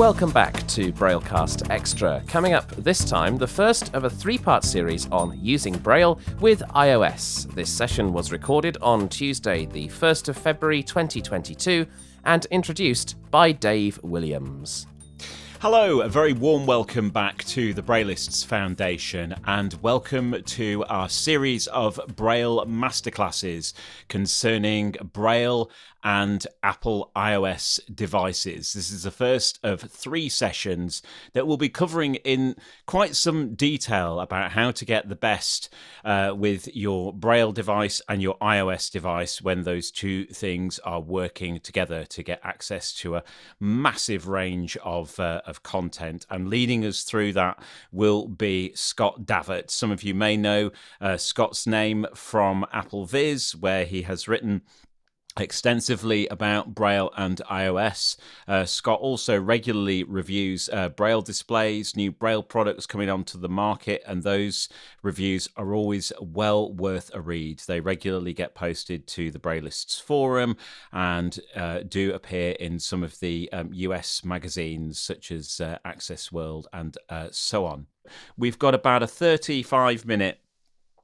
Welcome back to Braillecast Extra. Coming up this time, the first of a three part series on using Braille with iOS. This session was recorded on Tuesday, the 1st of February 2022, and introduced by Dave Williams. Hello, a very warm welcome back to the Braillists Foundation and welcome to our series of Braille masterclasses concerning Braille and Apple iOS devices. This is the first of three sessions that we'll be covering in quite some detail about how to get the best uh, with your Braille device and your iOS device when those two things are working together to get access to a massive range of, uh, of content. And leading us through that will be Scott Davert. Some of you may know uh, Scott's name from AppleVis, where he has written extensively about Braille and iOS. Uh, Scott also regularly reviews uh, Braille displays, new Braille products coming onto the market, and those reviews are always well worth a read. They regularly get posted to the Braillists forum and uh, do appear in some of the um, US magazines such as uh, Access World and uh, so on. We've got about a 35 minute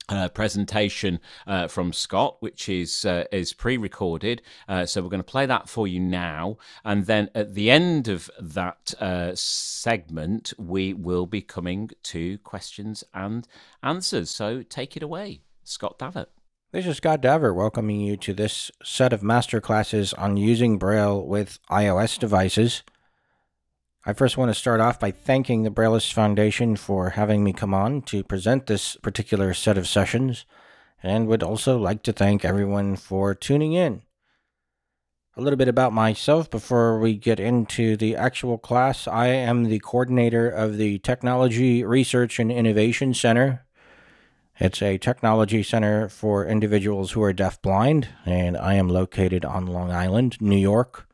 uh, presentation uh, from Scott, which is uh, is pre-recorded. Uh, so we're going to play that for you now, and then at the end of that uh, segment, we will be coming to questions and answers. So take it away, Scott Davert. This is Scott Davert welcoming you to this set of masterclasses on using Braille with iOS devices. I first want to start off by thanking the Braillist Foundation for having me come on to present this particular set of sessions, and would also like to thank everyone for tuning in. A little bit about myself before we get into the actual class. I am the coordinator of the Technology Research and Innovation Center. It's a technology center for individuals who are deafblind, and I am located on Long Island, New York.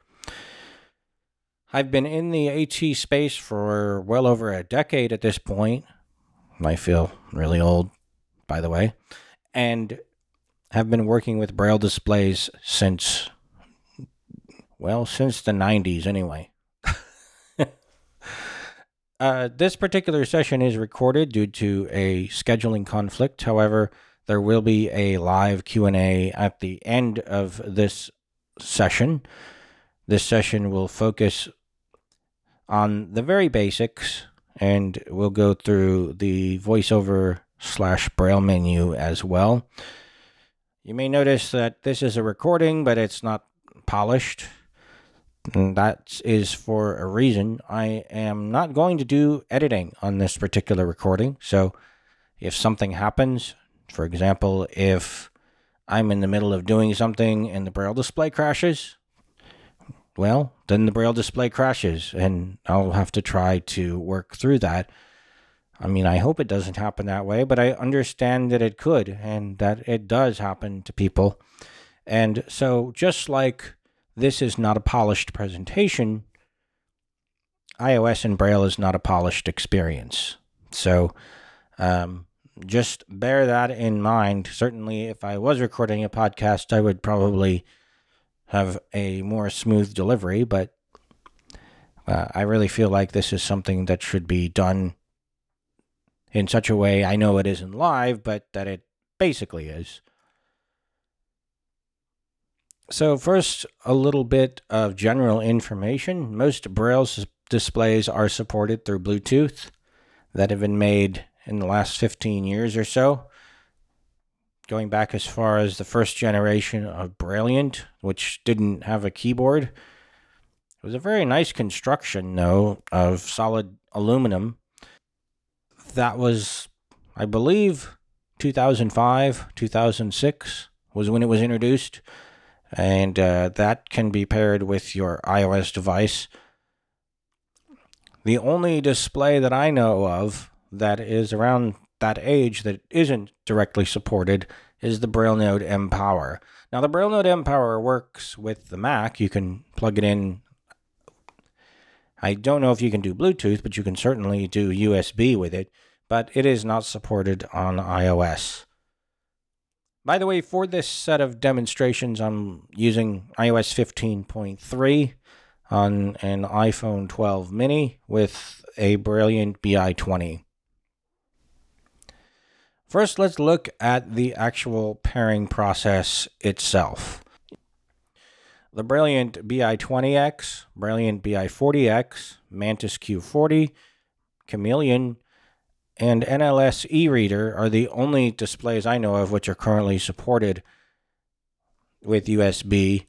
I've been in the AT space for well over a decade at this point. I feel really old, by the way, and have been working with Braille displays since, well, since the 90s anyway. uh, this particular session is recorded due to a scheduling conflict. However, there will be a live Q&A at the end of this session. This session will focus on the very basics, and we'll go through the voiceover slash braille menu as well. You may notice that this is a recording, but it's not polished. And that is for a reason. I am not going to do editing on this particular recording. So if something happens, for example, if I'm in the middle of doing something and the braille display crashes, well, then the braille display crashes and I'll have to try to work through that. I mean, I hope it doesn't happen that way, but I understand that it could and that it does happen to people. And so, just like this is not a polished presentation, iOS and Braille is not a polished experience. So, um, just bear that in mind. Certainly, if I was recording a podcast, I would probably have a more smooth delivery, but uh, I really feel like this is something that should be done in such a way. I know it isn't live, but that it basically is. So, first, a little bit of general information. Most Braille displays are supported through Bluetooth that have been made in the last 15 years or so going back as far as the first generation of Brailliant, which didn't have a keyboard. It was a very nice construction, though, of solid aluminum. That was, I believe, 2005, 2006 was when it was introduced. And uh, that can be paired with your iOS device. The only display that I know of that is around that age that isn't directly supported is the BrailleNote mPower. Now, the BrailleNote mPower works with the Mac. You can plug it in. I don't know if you can do Bluetooth, but you can certainly do USB with it, but it is not supported on iOS. By the way, for this set of demonstrations, I'm using iOS 15.3. on an iPhone 12 mini with a Brailliant BI20. First, let's look at the actual pairing process itself. The Brailliant BI20X, Brailliant BI40X, Mantis Q40, Chameleon, and NLS e-reader are the only displays I know of which are currently supported with USB.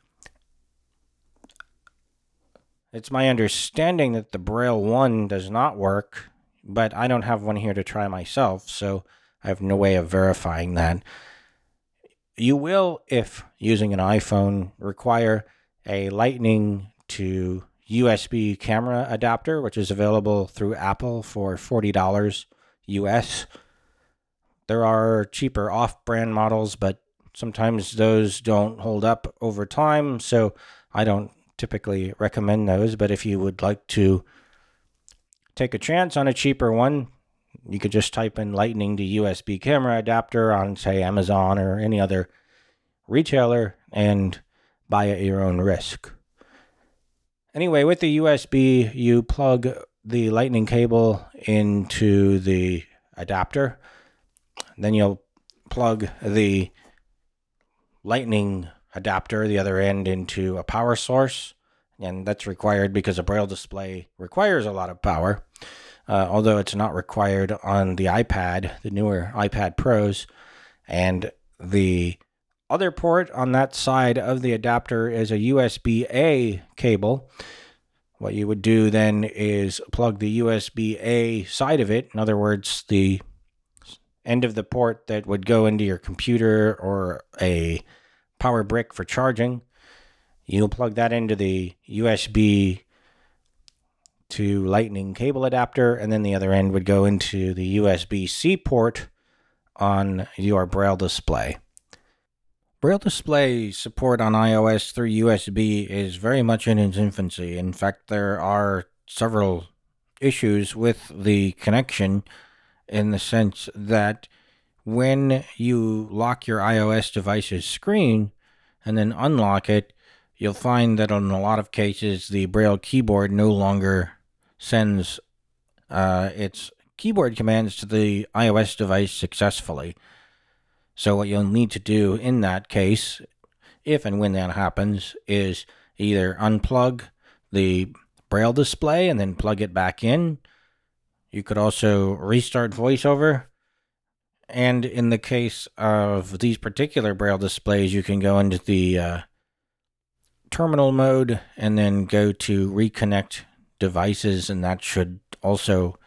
It's my understanding that the Braille 1 does not work, but I don't have one here to try myself, so I have no way of verifying that. You will, if using an iPhone, require a Lightning to USB camera adapter, which is available through Apple for $40 US. There are cheaper off brand models, but sometimes those don't hold up over time, so I don't typically recommend those. But if you would like to take a chance on a cheaper one, you could just type in Lightning to USB camera adapter on, say, Amazon or any other retailer and buy at your own risk. Anyway, with the USB, you plug the lightning cable into the adapter. Then you'll plug the lightning adapter, the other end, into a power source. And that's required because a braille display requires a lot of power uh, although it's not required on the iPad, the newer iPad Pros. And the other port on that side of the adapter is a USB A cable. What you would do then is plug the USB A side of it, in other words, the end of the port that would go into your computer or a power brick for charging. You'll plug that into the USB to lightning cable adapter, and then the other end would go into the USB C port on your Braille display. Braille display support on iOS through USB is very much in its infancy. In fact, there are several issues with the connection in the sense that when you lock your iOS device's screen and then unlock it, you'll find that in a lot of cases the Braille keyboard no longer sends uh, its keyboard commands to the iOS device successfully. So, what you'll need to do in that case, if and when that happens, is either unplug the Braille display and then plug it back in. You could also restart VoiceOver. And in the case of these particular Braille displays, you can go into the uh, terminal mode and then go to reconnect devices, and that should also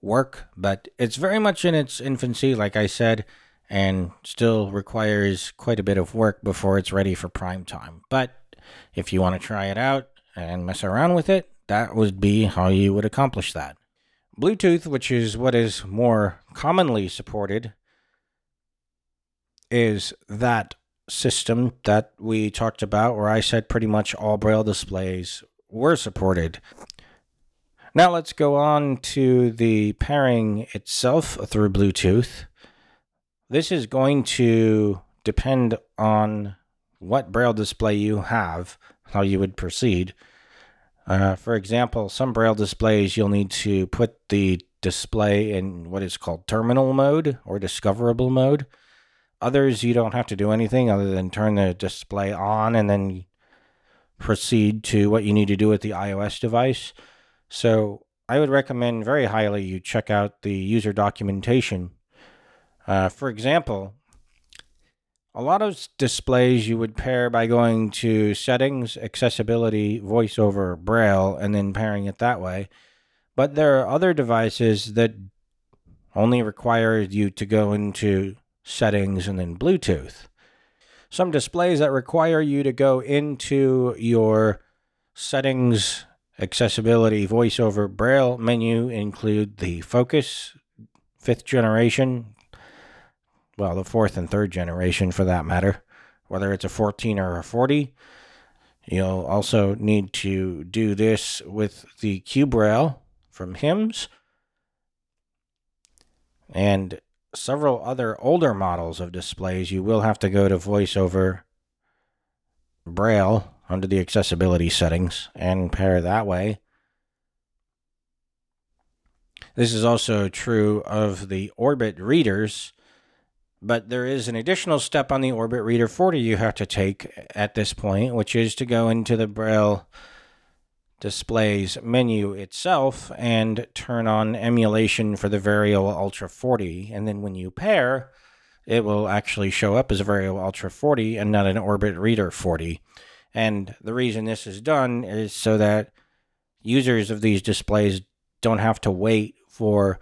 work. But it's very much in its infancy, like I said, and still requires quite a bit of work before it's ready for prime time. But if you want to try it out and mess around with it, that would be how you would accomplish that. Bluetooth, which is what is more commonly supported, is that system that we talked about where I said pretty much all braille displays were supported. Now let's go on to the pairing itself through Bluetooth. This is going to depend on what braille display you have, how you would proceed. Uh, for example, some braille displays you'll need to put the display in what is called terminal mode or discoverable mode. Others, you don't have to do anything other than turn the display on and then proceed to what you need to do with the iOS device. So I would recommend very highly you check out the user documentation. Uh, for example, a lot of displays you would pair by going to settings, accessibility, voiceover, braille, and then pairing it that way. But there are other devices that only require you to go into settings and then Bluetooth. Some displays that require you to go into your settings accessibility voiceover braille menu include the focus fifth generation well the fourth and third generation for that matter whether it's a 14 or a 40 you'll also need to do this with the QBraille from HIMS and several other older models of displays. You will have to go to voiceover braille under the accessibility settings and pair that way. This is also true of the Orbit readers, but there is an additional step on the Orbit Reader 40 you have to take at this point, which is to go into the Braille displays menu itself and turn on emulation for the Vario Ultra 40. And then when you pair, it will actually show up as a Vario Ultra 40 and not an Orbit Reader 40. And the reason this is done is so that users of these displays don't have to wait for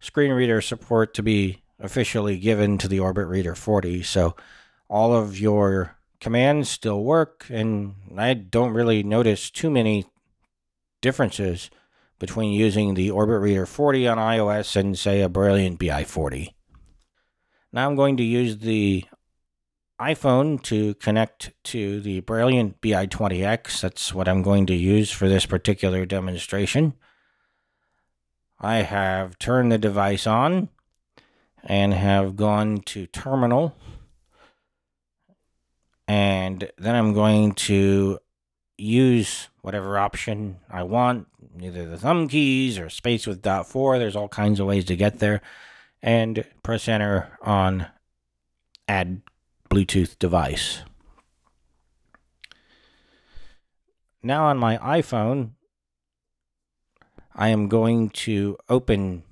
screen reader support to be officially given to the Orbit Reader 40. So all of your commands still work, and I don't really notice too many differences between using the Orbit Reader 40 on iOS and, say, a Brailliant BI 40. Now I'm going to use the iPhone to connect to the Brailliant BI20X. That's what I'm going to use for this particular demonstration. I have turned the device on and have gone to terminal. And then I'm going to use whatever option I want, either the thumb keys or space with dot four. There's all kinds of ways to get there. And press enter on add Bluetooth device. Now on my iPhone, I am going to open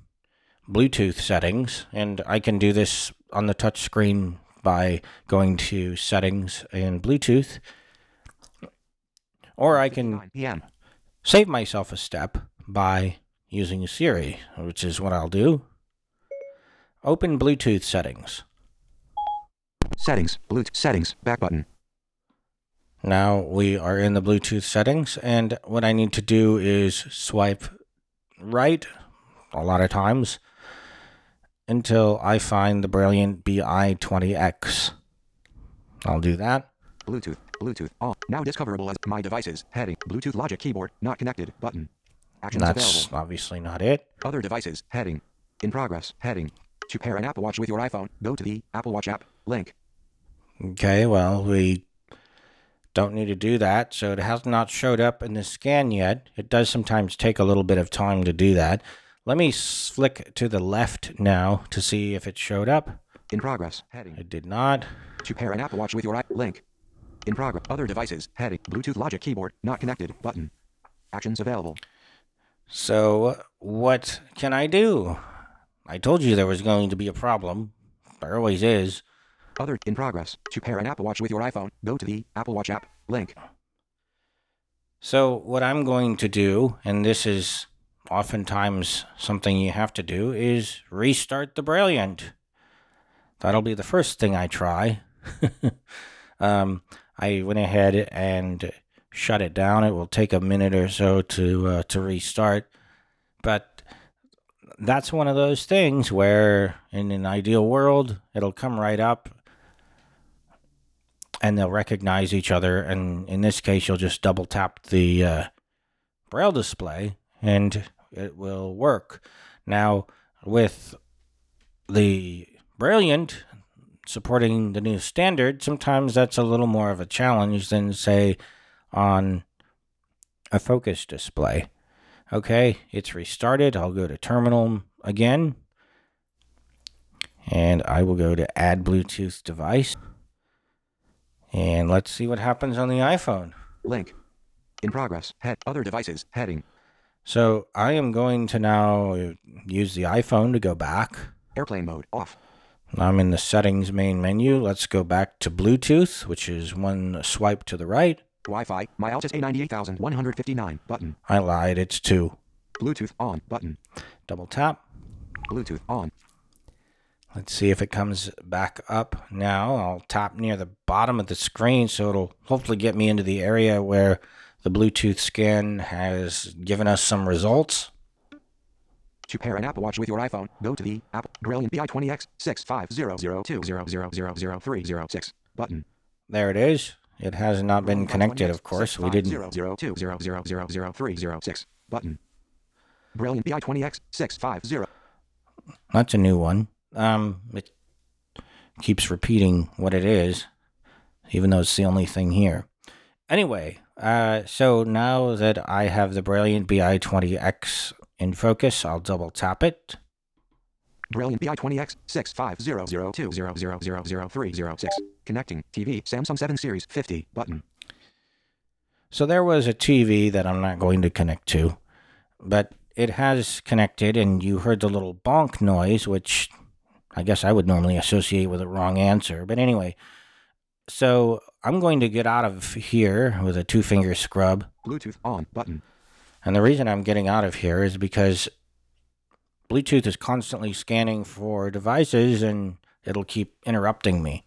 Bluetooth settings, and I can do this on the touch screen by going to settings and Bluetooth. Or I can save myself a step by using Siri, which is what I'll do. Open Bluetooth settings. Settings, Bluetooth settings, back button. Now we are in the Bluetooth settings, and what I need to do is swipe right a lot of times until I find the Brailliant BI20X. I'll do that. Bluetooth, Bluetooth off. Now discoverable as my devices. Heading, Bluetooth logic keyboard, not connected, button. Actions That's available. obviously not it. Other devices, heading. In progress, heading. To pair an Apple Watch with your iPhone, go to the Apple Watch app, link. Okay, well, we don't need to do that, so it has not showed up in the scan yet. It does sometimes take a little bit of time to do that. Let me flick to the left now to see if it showed up. In progress, heading. It did not. To pair an Apple Watch with your i link. In progress, other devices, heading. Bluetooth logic keyboard, not connected, button. Actions available. So, what can I do? I told you there was going to be a problem. There always is. Other in progress. To pair an Apple Watch with your iPhone, go to the Apple Watch app, link. So, what I'm going to do, and this is oftentimes something you have to do, is restart the Brailliant. That'll be the first thing I try. um, I went ahead and shut it down. It will take a minute or so to uh, to restart, but that's one of those things where, in an ideal world, it'll come right up and they'll recognize each other. And in this case, you'll just double tap the uh, braille display and it will work. Now, with the Brailliant supporting the new standard, sometimes that's a little more of a challenge than, say, on a focus display. Okay, it's restarted. I'll go to terminal again. And I will go to add Bluetooth device. And let's see what happens on the iPhone. Link. In progress. Head. Other devices. Heading. So I am going to now use the iPhone to go back. Airplane mode. Off. I'm in the settings main menu. Let's go back to Bluetooth, which is one swipe to the right. Wi-Fi. My Altus A98159. Button. I lied, it's two. Bluetooth on. Button. Double tap. Bluetooth on. Let's see if it comes back up now. I'll tap near the bottom of the screen so it'll hopefully get me into the area where the Bluetooth scan has given us some results. To pair an Apple Watch with your iPhone, go to the Apple Brailliant BI20X 650020000306 button. There it is. It has not been connected, of course. We didn't. 650020000306 button. Brailliant BI20X 650. That's a new one. Um, it keeps repeating what it is, even though it's the only thing here. Anyway, uh, so now that I have the Brailliant BI20X in focus, I'll double tap it. Brailliant BI20X 650020000306. Connecting TV Samsung 7 Series 50 button. So there was a TV that I'm not going to connect to, but it has connected, and you heard the little bonk noise, which I guess I would normally associate with a wrong answer. But anyway, so I'm going to get out of here with a two finger scrub. Bluetooth on button. And the reason I'm getting out of here is because Bluetooth is constantly scanning for devices and it'll keep interrupting me.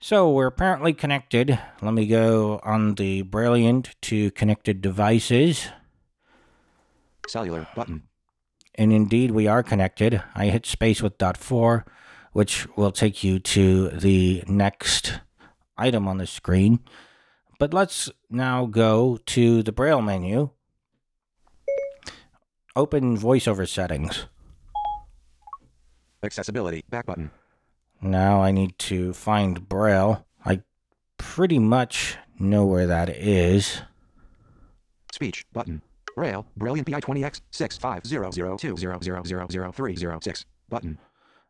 So we're apparently connected. Let me go on the Brailliant to connected devices. Cellular button. And indeed, we are connected. I hit space with dot four, which will take you to the next item on the screen. But let's now go to the Braille menu. Open voiceover settings. Accessibility back button. Now I need to find Braille. I pretty much know where that is. Speech button. Braille Brailliant BI20X 650020000306 button.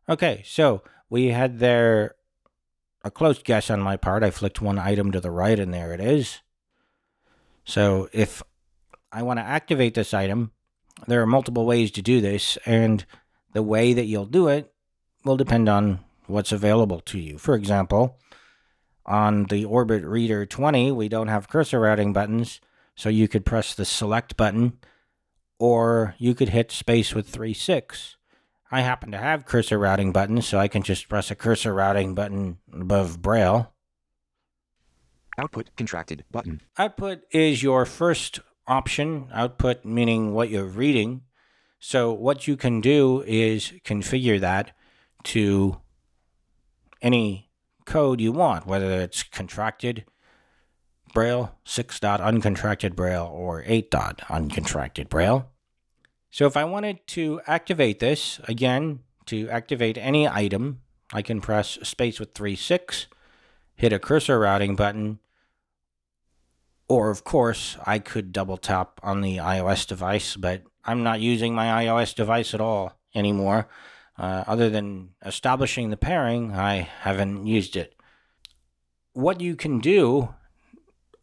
Okay, so we had there a close guess on my part. I flicked one item to the right, and there it is. So if I want to activate this item, there are multiple ways to do this, and the way that you'll do it will depend on what's available to you. For example, on the Orbit Reader 20, we don't have cursor routing buttons, so you could press the select button, or you could hit space with 3 6. I happen to have cursor routing buttons, so I can just press a cursor routing button above Braille. Output contracted button. Output is your first option, output meaning what you're reading. So, what you can do is configure that to any code you want, whether it's contracted Braille, 6 dot uncontracted Braille, or 8 dot uncontracted Braille. So if I wanted to activate this, again, to activate any item, I can press space with 3 6, hit a cursor routing button, or of course, I could double tap on the iOS device, but I'm not using my iOS device at all anymore. Uh, other than establishing the pairing, I haven't used it. What you can do,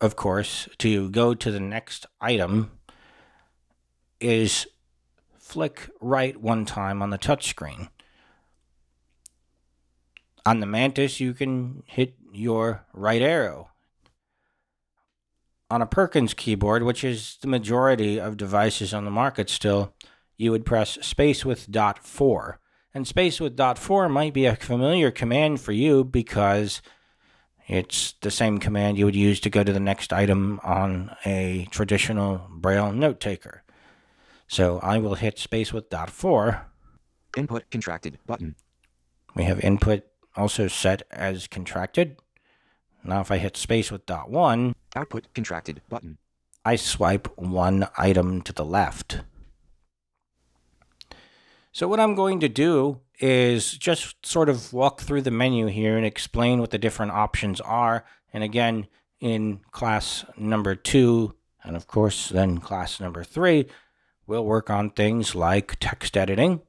of course, to go to the next item is flick right one time on the touchscreen. On the Mantis, you can hit your right arrow. On a Perkins keyboard, which is the majority of devices on the market still, you would press space with dot 4. And space with dot 4 might be a familiar command for you because it's the same command you would use to go to the next item on a traditional Braille note taker. So I will hit space with dot 4. Input contracted button. We have input also set as contracted. Now if I hit space with dot 1, Output contracted button. I swipe one item to the left. So what I'm going to do is just sort of walk through the menu here and explain what the different options are. And again, in class number two, and of course then class number three, we'll work on things like text editing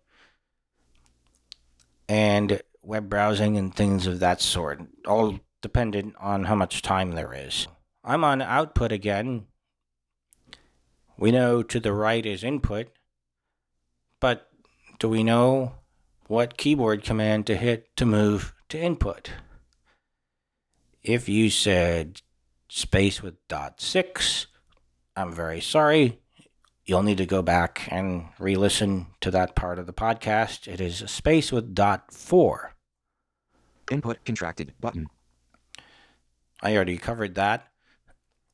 and web browsing and things of that sort, all dependent on how much time there is. I'm on output again. We know to the right is input, but do we know what keyboard command to hit to move to input? If you said space with dot six, I'm very sorry. You'll need to go back and re listen to that part of the podcast. It is space with dot four. Input contracted button. I already covered that.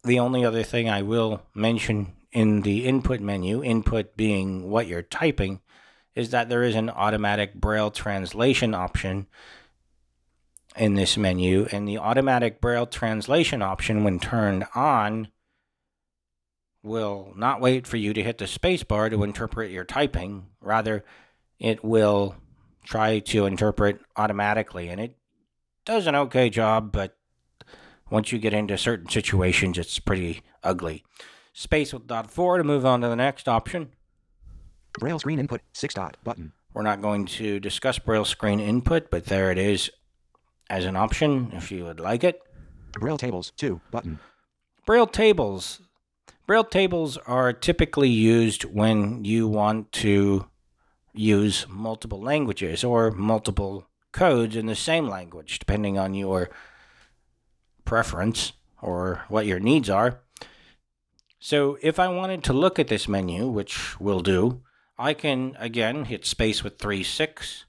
The only other thing I will mention in the input menu, input being what you're typing, is that there is an automatic Braille translation option in this menu. And the automatic Braille translation option, when turned on, will not wait for you to hit the spacebar to interpret your typing. Rather, it will try to interpret automatically. And it does an okay job, but once you get into certain situations, it's pretty ugly. Space with dot four to move on to the next option. Braille screen input 6 dot button. We're not going to discuss Braille screen input, but there it is as an option if you would like it. Braille tables 2 button. Braille tables. Braille tables are typically used when you want to use multiple languages or multiple codes in the same language, depending on your preference or what your needs are. So if I wanted to look at this menu, which we'll do, I can again hit space with 3 6.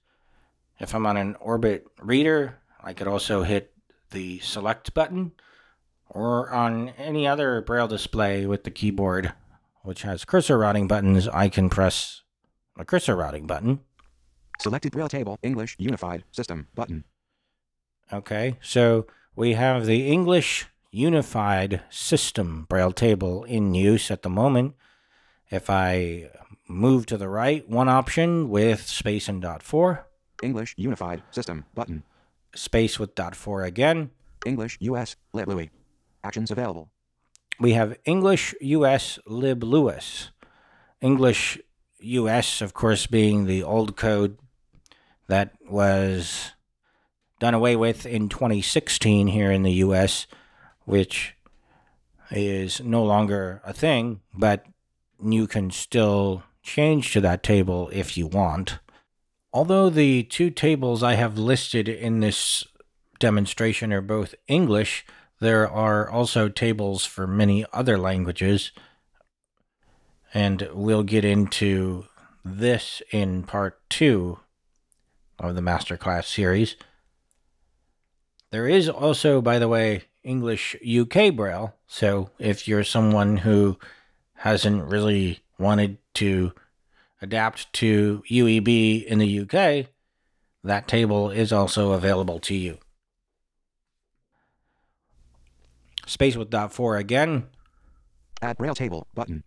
If I'm on an Orbit reader, I could also hit the select button or on any other braille display with the keyboard which has cursor routing buttons, I can press the cursor routing button. Selected Braille table English Unified System button. Okay, so we have the English Unified System Braille table in use at the moment. If I move to the right, one option with space and dot four, English Unified System button. space with dot four again. English US LibLouis. Actions available. We have English US LibLouis. English US, of course, being the old code that was done away with in 2016 here in the US, which is no longer a thing, but you can still change to that table if you want. Although the two tables I have listed in this demonstration are both English, there are also tables for many other languages, and we'll get into this in part two of the Masterclass series. There is also, by the way, English UK Braille, so if you're someone who hasn't really wanted to adapt to UEB in the UK, that table is also available to you. Space with dot four again. Add Braille table button.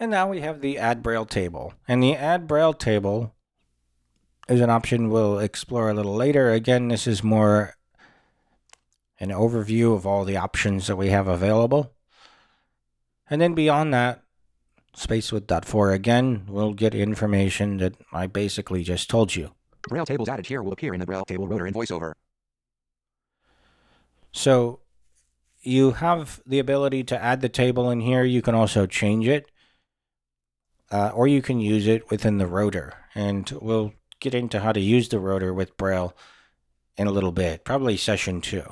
And now we have the add braille table. And the add braille table is an option we'll explore a little later. Again, this is more an overview of all the options that we have available. And then beyond that, space with dot four again, we'll get information that I basically just told you. Braille tables added here will appear in the Braille table rotor in VoiceOver. So you have the ability to add the table in here. You can also change it, uh, or you can use it within the rotor. And we'll get into how to use the rotor with Braille in a little bit, probably session two.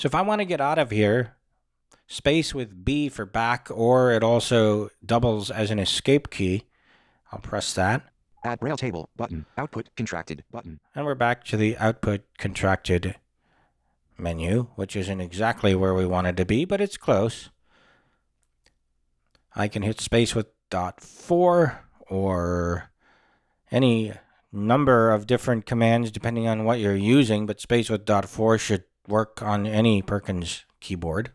So if I want to get out of here, space with B for back, or it also doubles as an escape key. I'll press that. Add rail table button. Output contracted button. And we're back to the output contracted menu, which isn't exactly where we wanted to be, but it's close. I can hit space with dot four or any number of different commands depending on what you're using, but space with dot four should work on any Perkins keyboard.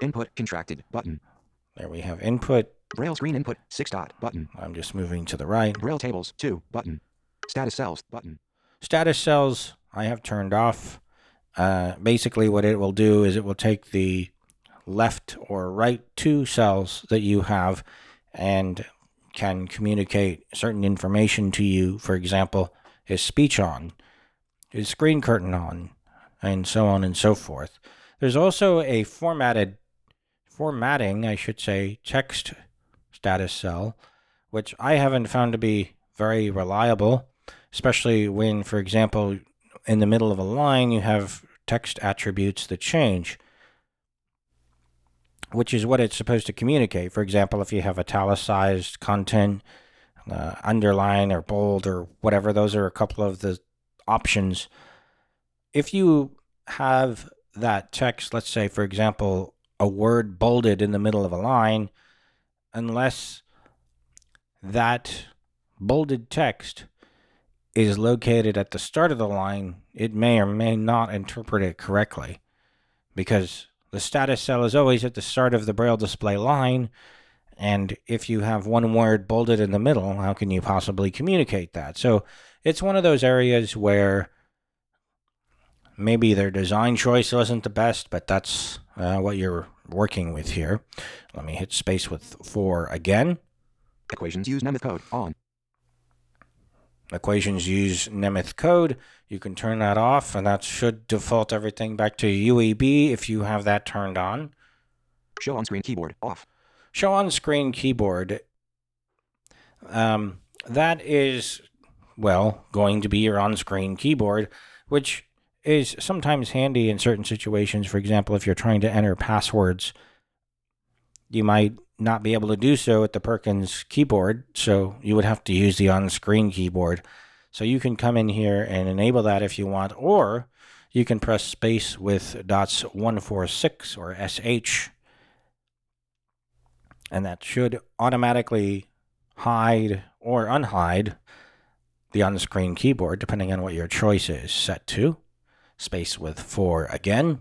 Input contracted button. There we have input. Braille screen input 6 dot button. I'm just moving to the right. Braille tables 2 button. Status cells button. Status cells I have turned off. Uh, basically, what it will do is it will take the left or right two cells that you have and can communicate certain information to you. For example, is speech on? Is screen curtain on? And so on and so forth. There's also a formatted formatting, I should say, text status cell, which I haven't found to be very reliable, especially when, for example, in the middle of a line you have text attributes that change, which is what it's supposed to communicate. For example, if you have italicized content, uh, underline or bold or whatever, those are a couple of the options. If you have that text, let's say, for example, a word bolded in the middle of a line, unless that bolded text is located at the start of the line, it may or may not interpret it correctly because the status cell is always at the start of the braille display line. And if you have one word bolded in the middle, how can you possibly communicate that? So it's one of those areas where maybe their design choice wasn't the best, but that's uh, what you're working with here. Let me hit space with 4 again. Equations use Nemeth code on. Equations use Nemeth code. You can turn that off, and that should default everything back to UEB if you have that turned on. Show on screen keyboard off. Show on screen keyboard. Um, that is, well, going to be your on screen keyboard, which is sometimes handy in certain situations. For example, if you're trying to enter passwords, you might not be able to do so with the Perkins keyboard, so you would have to use the on screen keyboard. So you can come in here and enable that if you want, or you can press space with dots 146 or SH, and that should automatically hide or unhide the on screen keyboard, depending on what your choice is set to. Space with 4 again.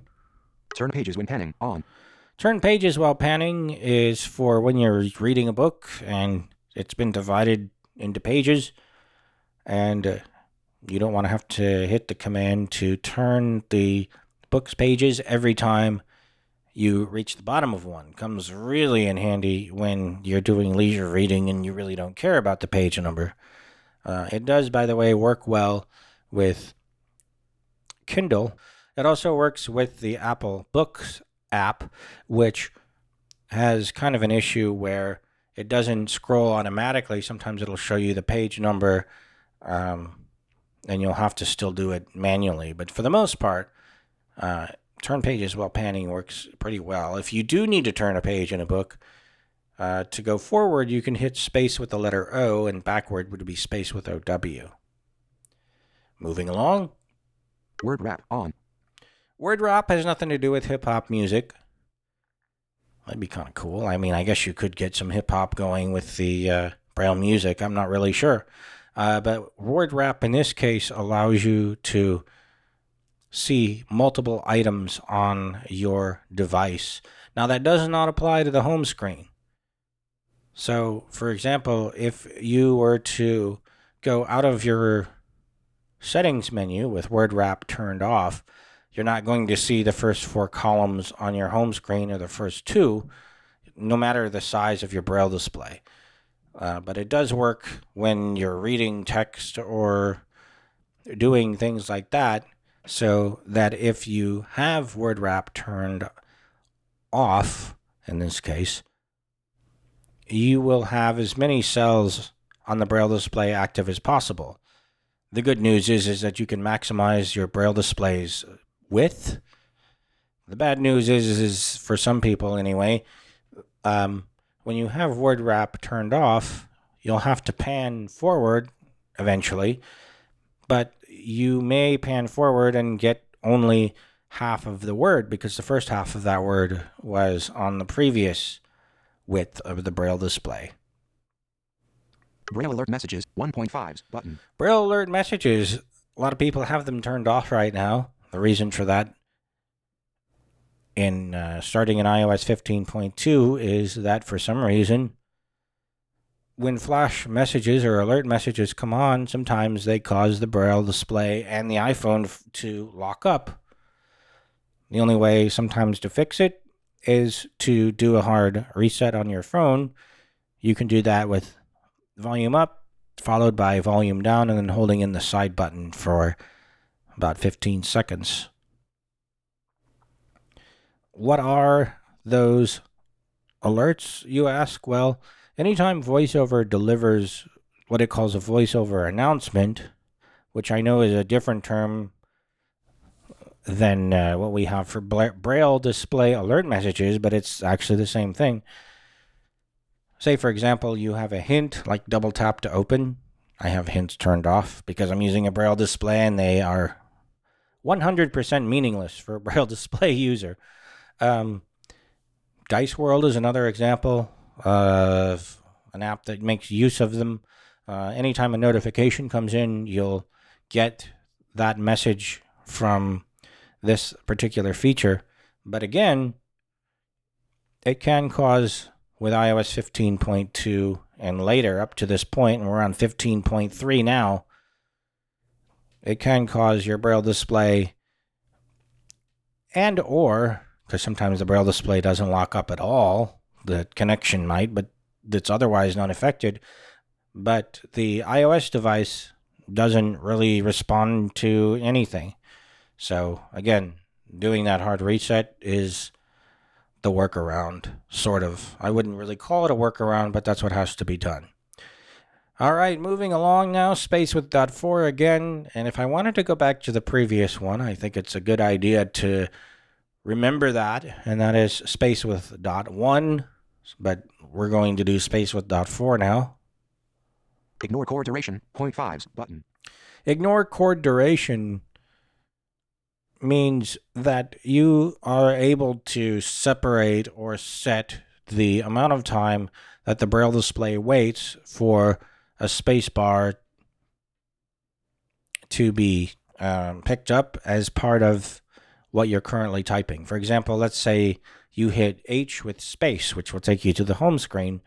Turn pages when panning on. Turn pages while panning is for when you're reading a book and it's been divided into pages, and uh, you don't want to have to hit the command to turn the book's pages every time you reach the bottom of one. Comes really in handy when you're doing leisure reading and you really don't care about the page number. Uh, it does, by the way, work well with Kindle. It also works with the Apple Books app, which has kind of an issue where it doesn't scroll automatically. Sometimes it'll show you the page number, um, and you'll have to still do it manually. But for the most part, uh, turn pages while panning works pretty well. If you do need to turn a page in a book, uh, to go forward, you can hit space with the letter O, and backward would be space with OW. Moving along. Word wrap on. Word rap has nothing to do with hip hop music. That'd be kind of cool. I mean, I guess you could get some hip hop going with the uh, Braille music. I'm not really sure. Uh, but word wrap in this case allows you to see multiple items on your device. Now, that does not apply to the home screen. So, for example, if you were to go out of your settings menu with word wrap turned off, you're not going to see the first four columns on your home screen or the first two, no matter the size of your braille display. Uh, but it does work when you're reading text or doing things like that, so that if you have word wrap turned off, in this case, you will have as many cells on the braille display active as possible. The good news is, is that you can maximize your braille displays width. The bad news is, is, for some people anyway, um, when you have word wrap turned off, you'll have to pan forward eventually, but you may pan forward and get only half of the word because the first half of that word was on the previous width of the braille display. Braille alert messages 1.5s button. Braille alert messages, a lot of people have them turned off right now. The reason for that in uh, starting in iOS 15.2 is that for some reason when flash messages or alert messages come on, sometimes they cause the braille display and the iPhone f- to lock up. The only way sometimes to fix it is to do a hard reset on your phone. You can do that with volume up, followed by volume down, and then holding in the side button for about 15 seconds. What are those alerts, you ask? Well, anytime VoiceOver delivers what it calls a voiceover announcement, which I know is a different term than uh, what we have for Braille display alert messages, but it's actually the same thing. Say, for example, you have a hint like double tap to open. I have hints turned off because I'm using a Braille display and they are 100% meaningless for a Braille display user. Um, Dice World is another example of an app that makes use of them. Uh, anytime a notification comes in, you'll get that message from this particular feature. But again, it can cause with iOS 15.2 and later up to this point, and we're on 15.3 now, it can cause your braille display and or because sometimes the braille display doesn't lock up at all the connection might but it's otherwise not affected. But the ios device doesn't really respond to anything. So again doing that hard reset is the workaround sort of i wouldn't really call it a workaround but that's what has to be done all right, moving along now, space with dot four again. And if I wanted to go back to the previous one, I think it's a good idea to remember that, and that is space with dot one. But we're going to do space with dot four now. Ignore chord duration. Point fives. Button. Ignore chord duration means that you are able to separate or set the amount of time that the braille display waits for a space bar to be um, picked up as part of what you're currently typing. For example, let's say you hit H with space, which will take you to the home screen.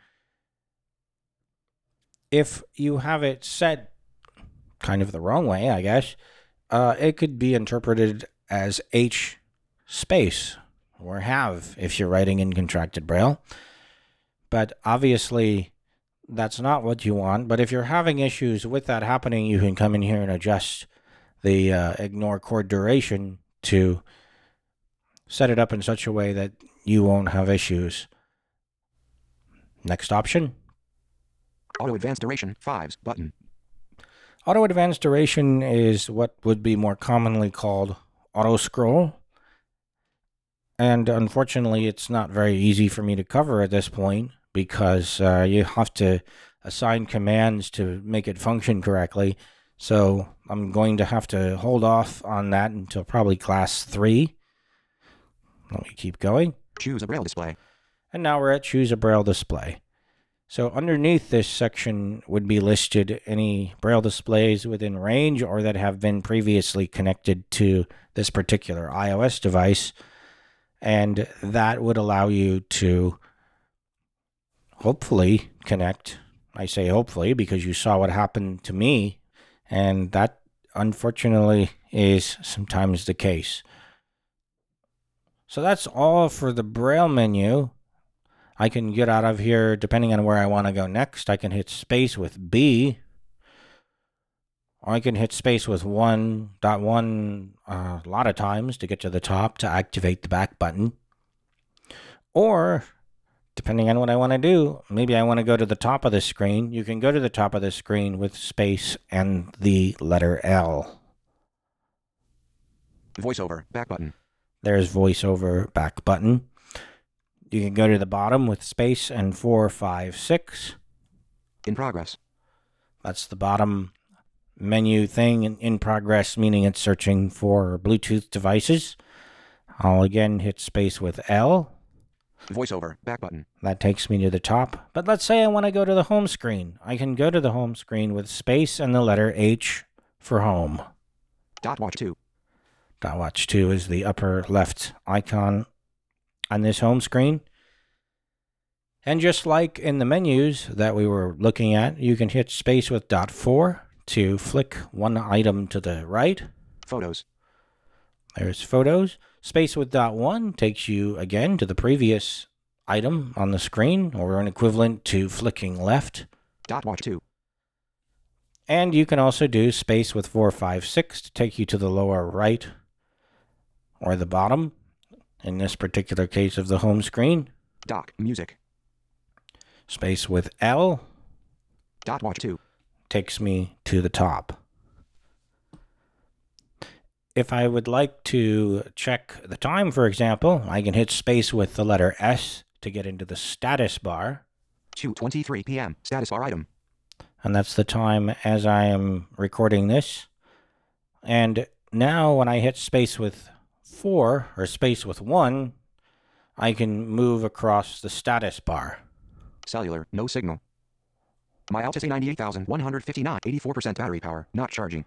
If you have it set kind of the wrong way, I guess, uh, it could be interpreted as H space or have if you're writing in contracted braille. But obviously, that's not what you want. But if you're having issues with that happening, you can come in here and adjust the uh, ignore chord duration to set it up in such a way that you won't have issues. Next option Auto advanced duration. Fives. Button. Auto advanced duration is what would be more commonly called auto scroll. And unfortunately, it's not very easy for me to cover at this point because uh, you have to assign commands to make it function correctly. So I'm going to have to hold off on that until probably class three. Let me keep going. Choose a braille display. And now we're at choose a braille display. So underneath this section would be listed any braille displays within range or that have been previously connected to this particular iOS device. And that would allow you to hopefully connect. I say hopefully because you saw what happened to me, and that unfortunately is sometimes the case. So that's all for the Braille menu. I can get out of here depending on where I want to go next. I can hit space with B, or I can hit space with 1.1 uh, a lot of times to get to the top to activate the back button. Or depending on what I want to do, maybe I want to go to the top of the screen. You can go to the top of the screen with space and the letter L. Voiceover. Back button. There's voiceover back button. You can go to the bottom with space and four, five, six. In progress. That's the bottom menu thing in, in progress, meaning it's searching for Bluetooth devices. I'll again hit space with L. Voiceover. Back button. That takes me to the top. But let's say I want to go to the home screen. I can go to the home screen with space and the letter H for home. Dot watch 2. Dot watch 2 is the upper left icon on this home screen. And just like in the menus that we were looking at, you can hit space with dot 4 to flick one item to the right. Photos. There's photos. Space with dot 1 takes you again to the previous item on the screen, or an equivalent to flicking left. Dot watch 2. And you can also do space with 456 to take you to the lower right or the bottom, in this particular case of the home screen. Dock. Music. Space with L Dot watch 2. Takes me to the top. If I would like to check the time, for example, I can hit space with the letter S to get into the status bar. 2.23 p.m. Status bar item. and that's the time as I am recording this. And now, when I hit space with four or space with one, I can move across the status bar. Cellular. No signal. My Altis A98159. 84% battery power. Not charging.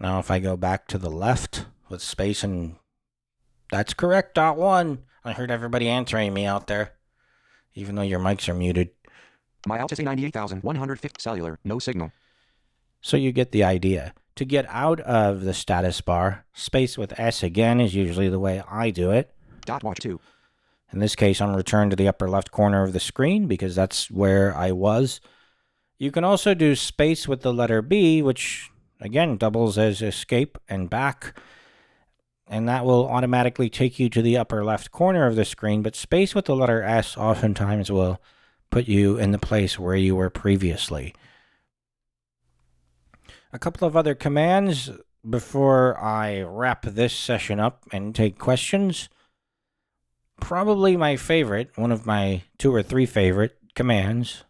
Now, if I go back to the left with space and that's correct, dot one. I heard everybody answering me out there, even though your mics are muted. My Altis A98150. Cellular. No signal. So you get the idea. To get out of the status bar, space with S again is usually the way I do it. Dot watch 2. In this case, I'm returned to the upper left corner of the screen because that's where I was. You can also do space with the letter B, which again doubles as escape and back. And that will automatically take you to the upper left corner of the screen. But space with the letter S oftentimes will put you in the place where you were previously. A couple of other commands before I wrap this session up and take questions. Probably my favorite, one of my two or three favorite commands,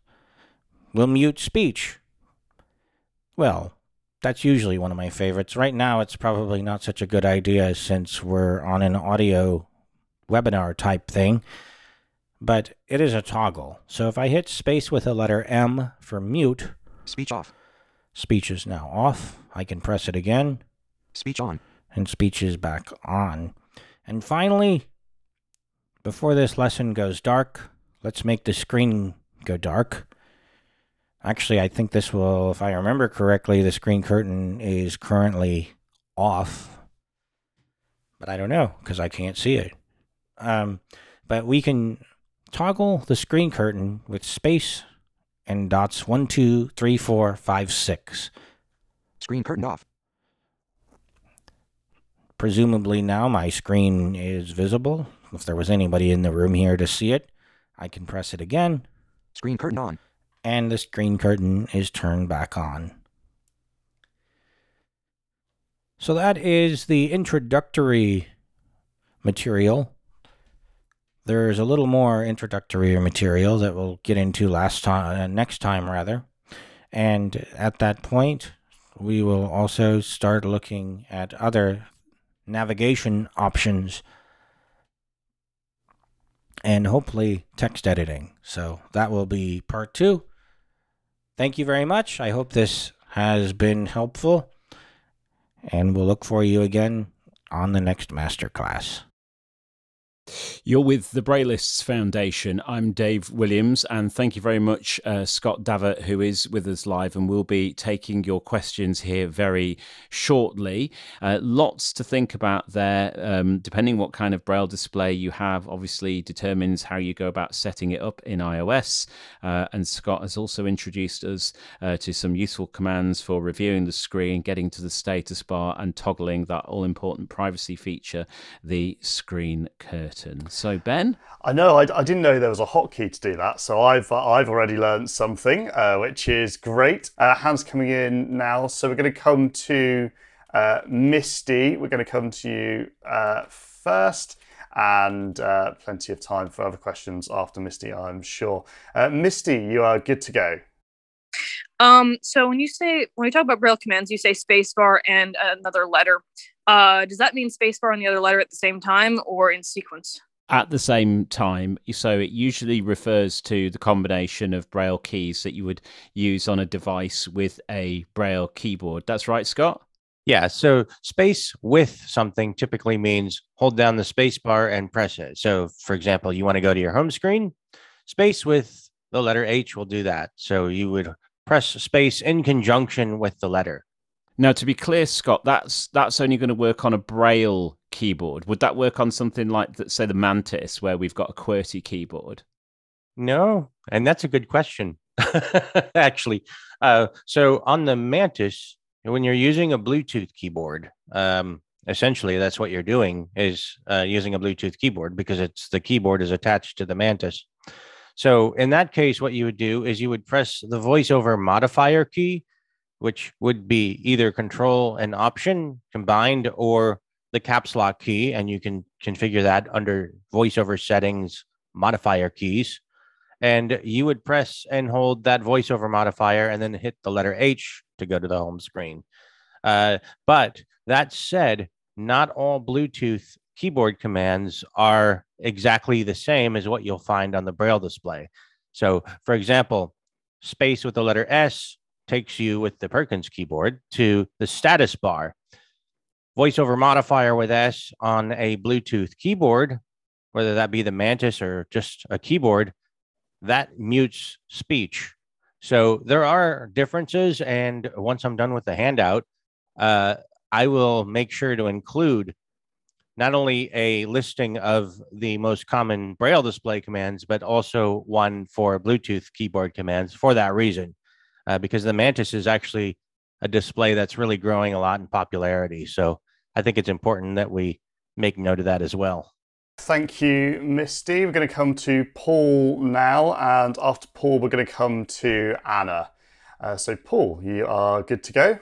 will mute speech. Well, that's usually one of my favorites. Right now, it's probably not such a good idea since we're on an audio webinar type thing, but it is a toggle. So if I hit space with a letter M for mute, Speech off. speech is now off. I can press it again, Speech on. and speech is back on. And finally, before this lesson goes dark, let's make the screen go dark. Actually, I think this will, if I remember correctly, the screen curtain is currently off. But I don't know because I can't see it. Um, but we can toggle the screen curtain with space and dots one, two, three, four, five, six. Screen curtain off. Presumably now my screen is visible. If there was anybody in the room here to see it, I can press it again. Screen curtain on. And the screen curtain is turned back on. So that is the introductory material. There's a little more introductory material that we'll get into last time, uh, next time rather, and at that point, we will also start looking at other navigation options and hopefully text editing. So that will be part two. Thank you very much. I hope this has been helpful, and we'll look for you again on the next masterclass. You're with the Braillists Foundation. I'm Dave Williams, and thank you very much, uh, Scott Davert, who is with us live and we'll be taking your questions here very shortly. Uh, lots to think about there. Um, depending what kind of Braille display you have, obviously determines how you go about setting it up in iOS. Uh, and Scott has also introduced us uh, to some useful commands for reviewing the screen, getting to the status bar, and toggling that all important privacy feature, the screen curtain. So, Ben? I know. I, I didn't know there was a hotkey to do that, so I've uh, I've already learned something, uh, which is great. Uh, Hands coming in now, so we're going to come to uh, Misty. We're going to come to you uh, first, and uh, plenty of time for other questions after Misty, I'm sure. Uh, Misty, you are good to go. Um, so when you say when we talk about braille commands, you say spacebar and another letter. Uh, does that mean spacebar and the other letter at the same time or in sequence? at the same time. So it usually refers to the combination of Braille keys that you would use on a device with a Braille keyboard. That's right, Scott? Yeah, so space with something typically means hold down the space bar and press it. So, for example, you want to go to your home screen, space with the letter H will do that. So you would press space in conjunction with the letter. Now, to be clear, Scott, that's that's only going to work on a Braille keyboard. Would that work on something like, say, the Mantis, where we've got a QWERTY keyboard? No, and that's a good question, actually. Uh, so on the Mantis, when you're using a Bluetooth keyboard, um, essentially that's what you're doing is uh, using a Bluetooth keyboard because it's the keyboard is attached to the Mantis. So in that case, what you would do is you would press the voiceover modifier key, which would be either control and option combined or the caps lock key, and you can configure that under voiceover settings modifier keys. And you would press and hold that voiceover modifier and then hit the letter H to go to the home screen. Uh, but that said, not all Bluetooth keyboard commands are exactly the same as what you'll find on the Braille display. So, for example, space with the letter S takes you with the Perkins keyboard to the status bar. Voiceover modifier with S on a Bluetooth keyboard, whether that be the Mantis or just a keyboard, that mutes speech. So there are differences. And once I'm done with the handout, uh, I will make sure to include not only a listing of the most common Braille display commands, but also one for Bluetooth keyboard commands for that reason, uh, because the Mantis is actually a display that's really growing a lot in popularity. So I think it's important that we make note of that as well. Thank you, Misty. We're going to come to Paul now, and after Paul, we're going to come to Anna. Uh, so, Paul, you are good to go.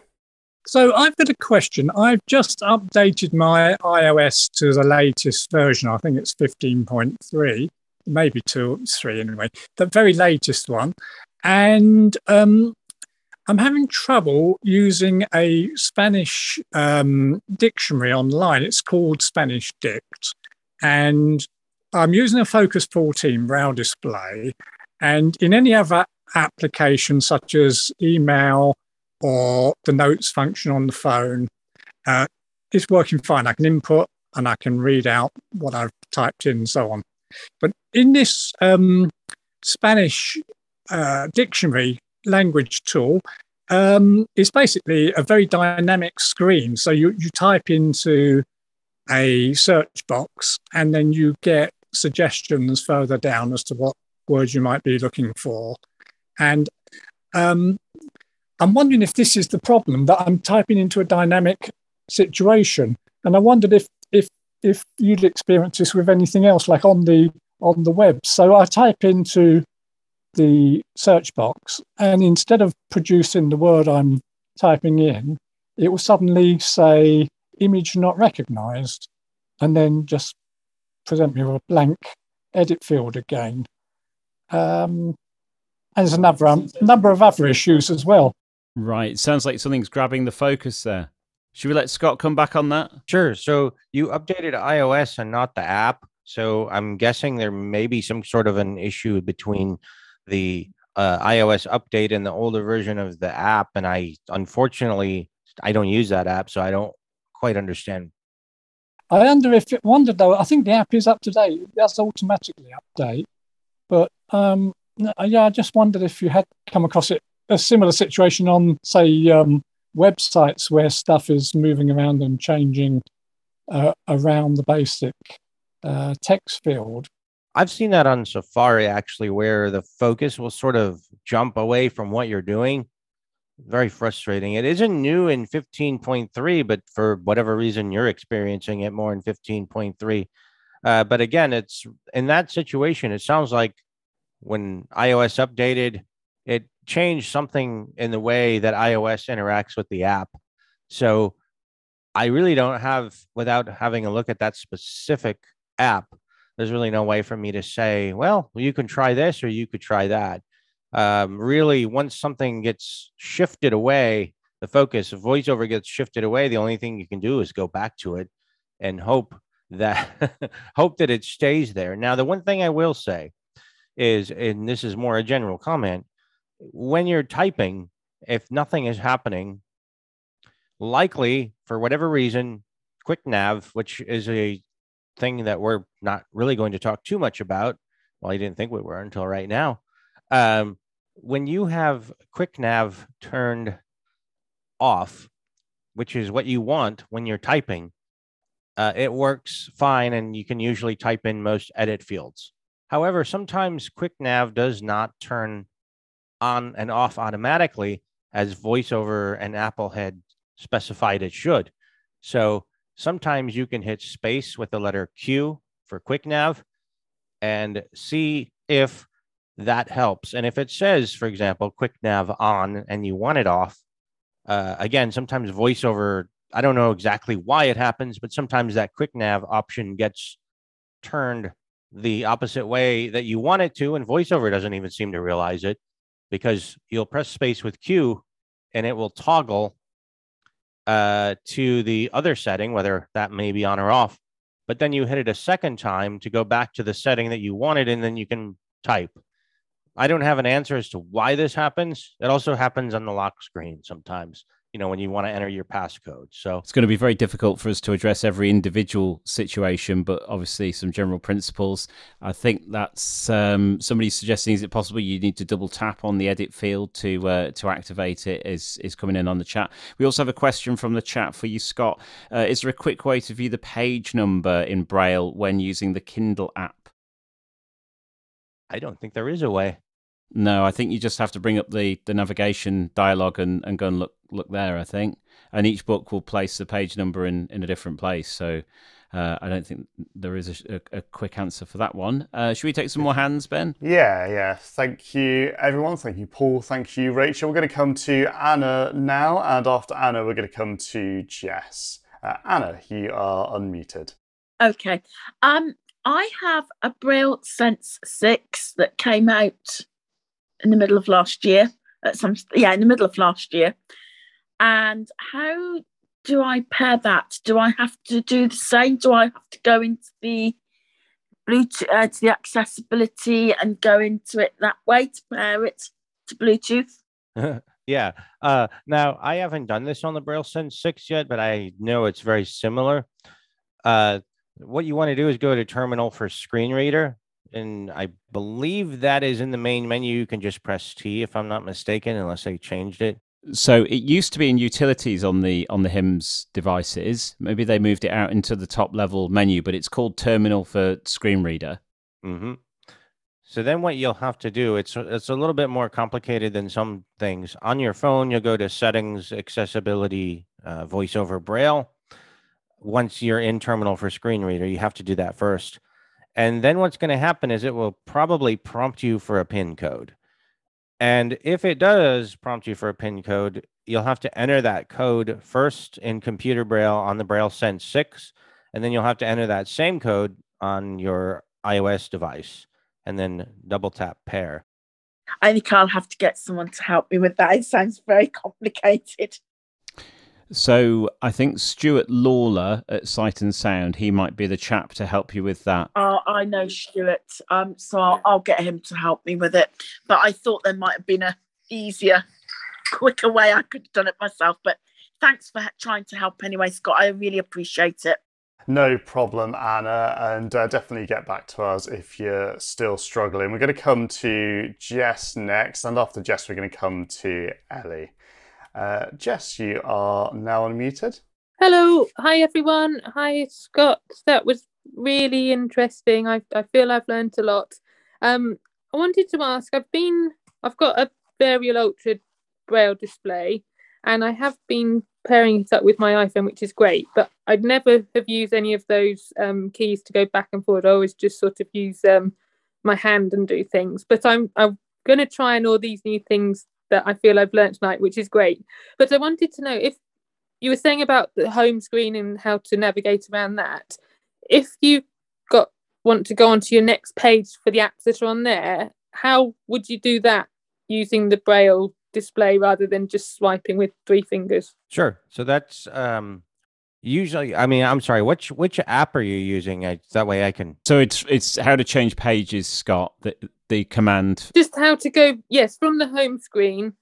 So, I've got a question. I've just updated my iOS to the latest version. I think it's 15.3, maybe 2 3 anyway, the very latest one. And um, I'm having trouble using a Spanish um, dictionary online. It's called SpanishDict. And I'm using a Focus 14 Braille display. And in any other application, such as email or the notes function on the phone, uh, it's working fine. I can input and I can read out what I've typed in and so on. But in this um, Spanish uh, dictionary language tool, um, it's basically a very dynamic screen. So you, you type into a search box and then you get suggestions further down as to what words you might be looking for. And um, I'm wondering if this is the problem that I'm typing into a dynamic situation. And I wondered if if if you'd experience this with anything else, like on the on the web. So I type into the search box, and instead of producing the word I'm typing in, it will suddenly say image not recognized, and then just present me with a blank edit field again. Um, and there's another um, number of other issues as well. Right. Sounds like something's grabbing the focus there. Should we let Scott come back on that? Sure. So you updated iOS and not the app. So I'm guessing there may be some sort of an issue between the uh, iOS update and the older version of the app. And I, unfortunately, I don't use that app, so I don't quite understand. I wonder if it wonder though. I think the app is up to date. Does automatically update, but um, yeah, I just wondered if you had come across it a similar situation on, say, um, websites where stuff is moving around and changing uh, around the basic uh, text field. I've seen that on Safari actually, where the focus will sort of jump away from what you're doing very frustrating. It isn't new in 15.3, but for whatever reason, you're experiencing it more in 15.3. Uh, but again, it's in that situation, it sounds like when iOS updated, it changed something in the way that iOS interacts with the app. So I really don't have, without having a look at that specific app, there's really no way for me to say, well, you can try this or you could try that. Um, really once something gets shifted away the focus of voiceover gets shifted away the only thing you can do is go back to it and hope that hope that it stays there. Now the one thing i will say is and this is more a general comment when you're typing if nothing is happening likely for whatever reason quick nav which is a thing that we're not really going to talk too much about well i didn't think we were until right now um, when you have quick nav turned off, which is what you want when you're typing, uh, it works fine and you can usually type in most edit fields. However, sometimes quick nav does not turn on and off automatically as VoiceOver and Apple had specified it should. So sometimes you can hit space with the letter Q for quick nav and see if that helps. And if it says, for example, quick nav on and you want it off, uh, again, sometimes voiceover, I don't know exactly why it happens, but sometimes that quick nav option gets turned the opposite way that you want it to. And voiceover doesn't even seem to realize it because you'll press space with Q and it will toggle uh, to the other setting, whether that may be on or off. But then you hit it a second time to go back to the setting that you wanted, and then you can type. I don't have an answer as to why this happens. It also happens on the lock screen sometimes. You know, when you want to enter your passcode. So It's going to be very difficult for us to address every individual situation, but obviously some general principles. I think that's um, somebody suggesting is it possible you need to double tap on the edit field to uh, to activate it is is coming in on the chat. We also have a question from the chat for you, Scott. Uh, is there a quick way to view the page number in Braille when using the Kindle app? I don't think there is a way. No, I think you just have to bring up the, the navigation dialog and, and go and look look there. I think, and each book will place the page number in, in a different place. So uh, I don't think there is a, a, a quick answer for that one. Uh, should we take some more hands, Ben? Yeah, yeah. Thank you, everyone. Thank you, Paul. Thank you, Rachel. We're going to come to Anna now, and after Anna, we're going to come to Jess. Uh, Anna, you are unmuted. Okay. Um, I have a Braille Sense 6 that came out in the middle of last year. At some yeah, in the middle of last year. And how do I pair that? Do I have to do the same? Do I have to go into the Bluetooth uh, to the accessibility and go into it that way to pair it to Bluetooth? yeah. Uh, now I haven't done this on the Braille Sense 6 yet, but I know it's very similar. Uh, what you want to do is go to terminal for screen reader. And I believe that is in the main menu. You can just press T if I'm not mistaken, unless they changed it. So it used to be in utilities on the on the HIMS devices. Maybe they moved it out into the top level menu, but it's called terminal for screen reader. Mm-hmm. So then what you'll have to do, it's it's a little bit more complicated than some things. On your phone, you'll go to settings, accessibility, uh, voiceover braille. Once you're in terminal for screen reader, you have to do that first. And then what's going to happen is it will probably prompt you for a PIN code. And if it does prompt you for a PIN code, you'll have to enter that code first in computer braille on the Braille Sense 6. And then you'll have to enter that same code on your iOS device and then double tap pair. I think I'll have to get someone to help me with that. It sounds very complicated. So I think Stuart Lawler at Sight and Sound, he might be the chap to help you with that. Oh, I know Stuart, um, so I'll, I'll get him to help me with it. But I thought there might have been a easier, quicker way I could have done it myself. But thanks for trying to help anyway, Scott. I really appreciate it. No problem, Anna, and uh, definitely get back to us if you're still struggling. We're going to come to Jess next, and after Jess, we're going to come to Ellie. Uh, Jess, you are now unmuted. Hello, hi everyone. Hi Scott. That was really interesting. I I feel I've learned a lot. Um, I wanted to ask. I've been. I've got a Vario Ultra Braille display, and I have been pairing it up with my iPhone, which is great. But I'd never have used any of those um, keys to go back and forward. I always just sort of use um, my hand and do things. But I'm I'm going to try and all these new things that I feel I've learned tonight, which is great. But I wanted to know if you were saying about the home screen and how to navigate around that. If you got want to go onto your next page for the apps that are on there, how would you do that using the braille display rather than just swiping with three fingers? Sure. So that's um usually I mean, I'm sorry, which which app are you using? I, that way I can So it's it's how to change pages, Scott. The the command. Just how to go yes, from the home screen.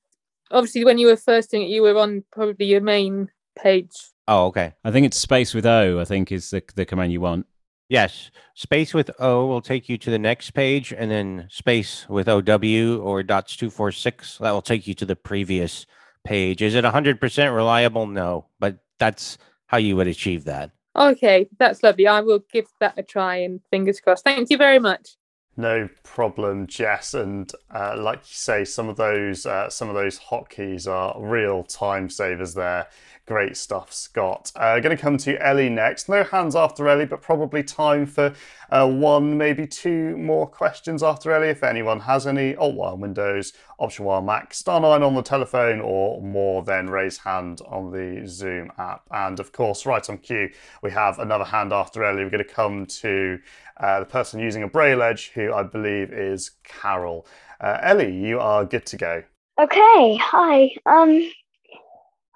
Obviously when you were first doing it you were on probably your main page. Oh, okay. I think it's space with O, I think is the the command you want. Yes. Space with O will take you to the next page, and then space with OW or dots 246, that will take you to the previous page. Is it 100% reliable? No, but that's how you would achieve that. Okay, that's lovely. I will give that a try and fingers crossed. Thank you very much. No problem, Jess. And uh, like you say, some of those uh, some of those hotkeys are real time savers there. Great stuff, Scott. Uh, going to come to Ellie next. No hands after Ellie, but probably time for uh, one, maybe two more questions after Ellie. If anyone has any, Alt while Windows, Option while Mac, star nine on the telephone, or more, then raise hand on the Zoom app. And of course, right on cue, we have another hand after Ellie. We're going to come to uh, the person using a Braille Edge, who I believe is Carol. Uh, Ellie, you are good to go. Okay, hi. Um,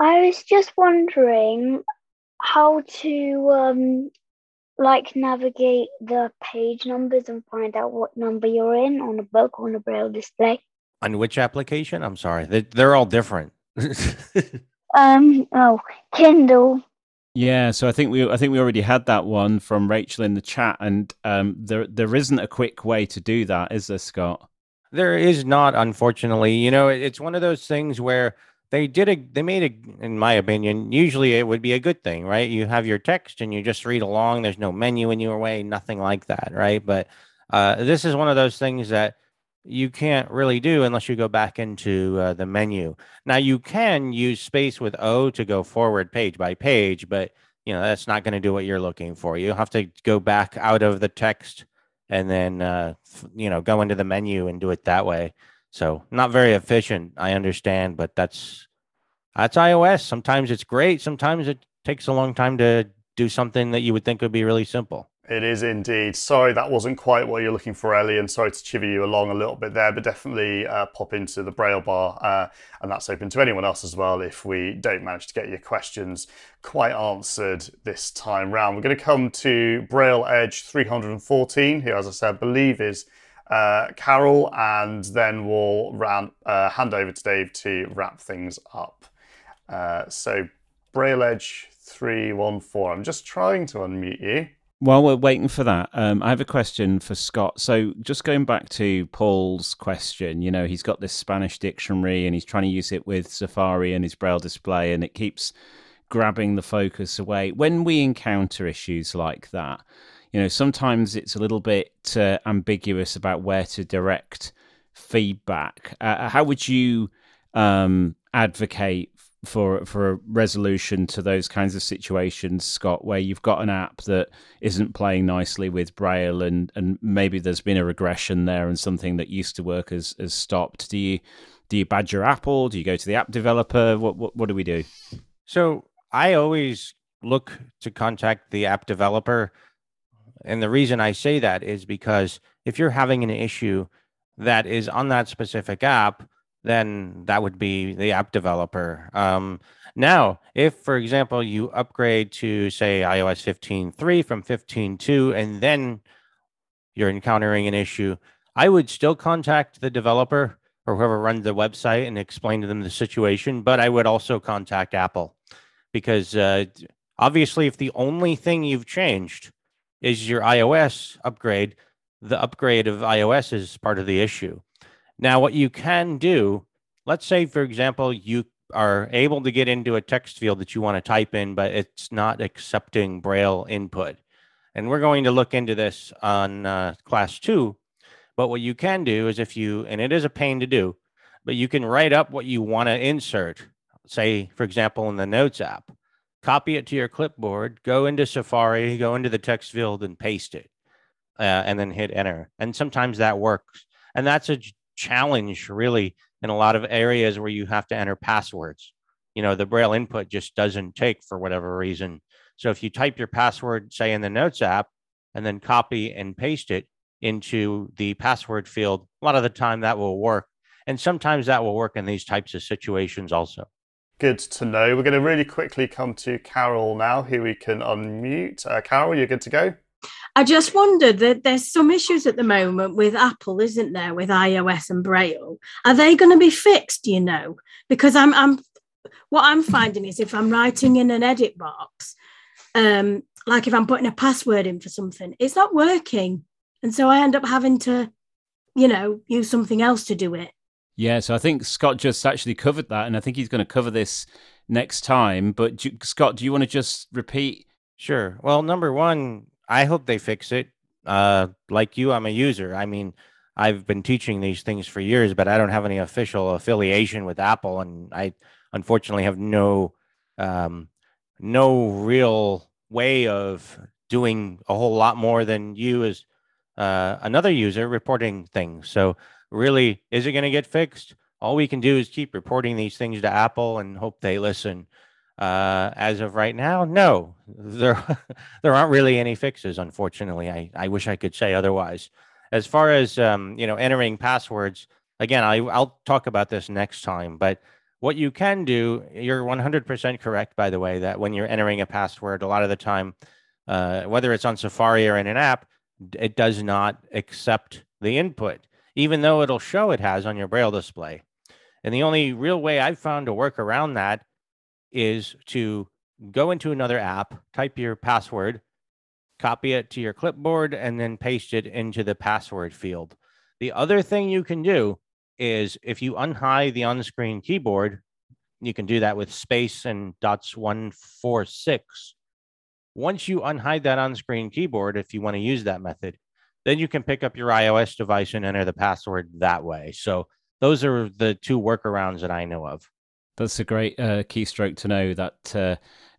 I was just wondering how to um, like navigate the page numbers and find out what number you're in on a book on a braille display. On which application? I'm sorry. They, they're all different. Um. Oh, Kindle. Yeah, so I think we I think we already had that one from Rachel in the chat, and um, there there isn't a quick way to do that, is there, Scott? There is not, unfortunately. You know, it's one of those things where they did a they made a in my opinion usually it would be a good thing right? You have your text and you just read along. There's no menu in your way nothing like that right? But uh, this is one of those things that you can't really do unless you go back into uh, the menu. Now you can use space with o to go forward page by page but you know that's not going to do what you're looking for. You have to go back out of the text and then uh, you know go into the menu and do it that way so not very efficient, I understand, but that's that's iOS. Sometimes it's great. Sometimes it takes a long time to do something that you would think would be really simple. It is indeed. Sorry, that wasn't quite what you're looking for, Ellie, and sorry to chivvy you along a little bit there, but definitely uh, pop into the Braille bar, uh, and that's open to anyone else as well if we don't manage to get your questions quite answered this time round. We're going to come to Braille Edge 314, who, as I said, I believe is uh, Carol, and then we'll uh, hand over to Dave to wrap things up. Uh, so, Braille Edge 314. I'm just trying to unmute you. While we're waiting for that, um, I have a question for Scott. So, just going back to Paul's question, you know, he's got this Spanish dictionary and he's trying to use it with Safari and his Braille display, and it keeps grabbing the focus away. When we encounter issues like that, you know, sometimes it's a little bit uh, ambiguous about where to direct feedback. Uh, how would you um, advocate for for a resolution to those kinds of situations, Scott, where you've got an app that isn't playing nicely with Braille, and and maybe there's been a regression there, and something that used to work has has stopped. Do you do you badger Apple? Do you go to the app developer? What what, what do we do? So I always look to contact the app developer and the reason I say that is because if you're having an issue that is on that specific app, then that would be the app developer. Um, now, if, for example, you upgrade to, say, iOS 15.3 from 15.2, and then you're encountering an issue, I would still contact the developer or whoever runs the website and explain to them the situation. But I would also contact Apple because uh, obviously, if the only thing you've changed is your iOS upgrade. The upgrade of iOS is part of the issue. Now, what you can do, let's say, for example, you are able to get into a text field that you want to type in, but it's not accepting Braille input. And we're going to look into this on uh, class two. But what you can do is if you, and it is a pain to do, but you can write up what you want to insert, say, for example, in the Notes app copy it to your clipboard, go into Safari, go into the text field and paste it, uh, and then hit enter. And sometimes that works. And that's a challenge, really, in a lot of areas where you have to enter passwords. You know, the Braille input just doesn't take for whatever reason. So if you type your password, say in the Notes app, and then copy and paste it into the password field, a lot of the time that will work. And sometimes that will work in these types of situations also. Good to know. We're going to really quickly come to Carol now, who we can unmute. Uh, Carol, you're good to go. I just wondered that there's some issues at the moment with Apple, isn't there, with iOS and Braille? Are they going to be fixed? You know? Because I'm, I'm, what I'm finding is if I'm writing in an edit box, um, like if I'm putting a password in for something, it's not working, and so I end up having to, you know, use something else to do it. Yeah, so I think Scott just actually covered that, and I think he's going to cover this next time. But do, Scott, do you want to just repeat? Sure. Well, number one, I hope they fix it. Uh, like you, I'm a user. I mean, I've been teaching these things for years, but I don't have any official affiliation with Apple, and I unfortunately have no um, no real way of doing a whole lot more than you as uh, another user reporting things. So really, is it going to get fixed? All we can do is keep reporting these things to Apple and hope they listen. Uh, as of right now, no, there there aren't really any fixes. Unfortunately, I, I wish I could say otherwise. As far as um, you know, entering passwords, again, I, I'll talk about this next time. But what you can do, you're 100% correct, by the way, that when you're entering a password, a lot of the time, uh, whether it's on Safari or in an app, it does not accept the input even though it'll show it has on your braille display. And the only real way I've found to work around that is to go into another app, type your password, copy it to your clipboard, and then paste it into the password field. The other thing you can do is if you unhide the on screen keyboard, you can do that with space and dots 146. Once you unhide that on screen keyboard, if you want to use that method, then you can pick up your iOS device and enter the password that way. So those are the two workarounds that I know of. That's a great uh, keystroke to know that uh,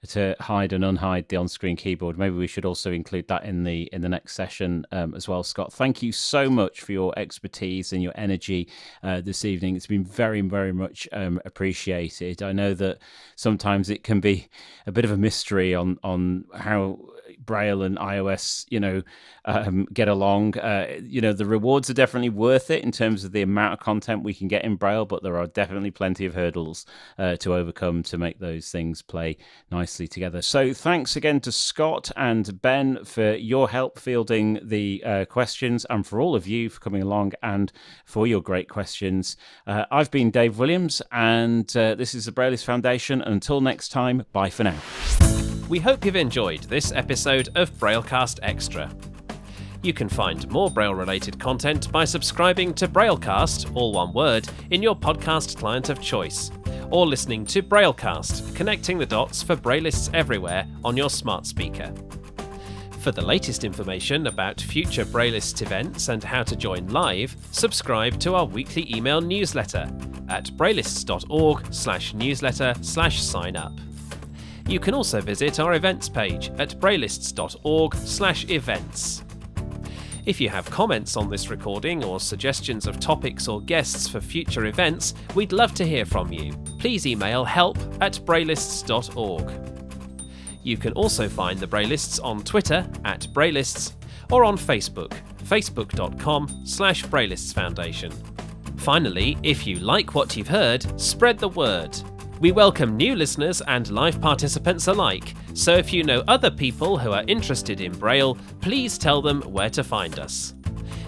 to hide and unhide the on-screen keyboard. Maybe we should also include that in the in the next session um, as well. Scott, thank you so much for your expertise and your energy uh, this evening. It's been very very much um, appreciated. I know that sometimes it can be a bit of a mystery on on how Braille and iOS, you know, um, get along. Uh, you know, the rewards are definitely worth it in terms of the amount of content we can get in Braille, but there are definitely plenty of hurdles uh, to overcome to make those things play nicely together. So, thanks again to Scott and Ben for your help fielding the uh, questions, and for all of you for coming along and for your great questions. Uh, I've been Dave Williams, and uh, this is the Braillists Foundation. Until next time, bye for now. We hope you've enjoyed this episode of Braillecast Extra. You can find more Braille related content by subscribing to Braillecast, all one word, in your podcast client of choice, or listening to Braillecast, connecting the dots for Braillists everywhere on your smart speaker. For the latest information about future Braillist events and how to join live, subscribe to our weekly email newsletter at braillists.org slash newsletter slash sign up. You can also visit our events page at braillists.org slash events. If you have comments on this recording or suggestions of topics or guests for future events, we'd love to hear from you. Please email help at braillists.org. You can also find the Braillists on Twitter at Braillists or on Facebook, facebook.com slash Braillists Foundation. Finally, if you like what you've heard, spread the word. We welcome new listeners and live participants alike, so if you know other people who are interested in Braille, please tell them where to find us.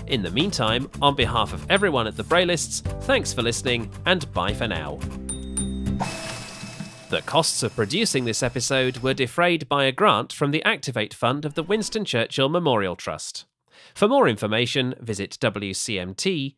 In the meantime, on behalf of everyone at the Braillists, thanks for listening and bye for now. The costs of producing this episode were defrayed by a grant from the Activate Fund of the Winston Churchill Memorial Trust. For more information, visit wcmt.org.uk.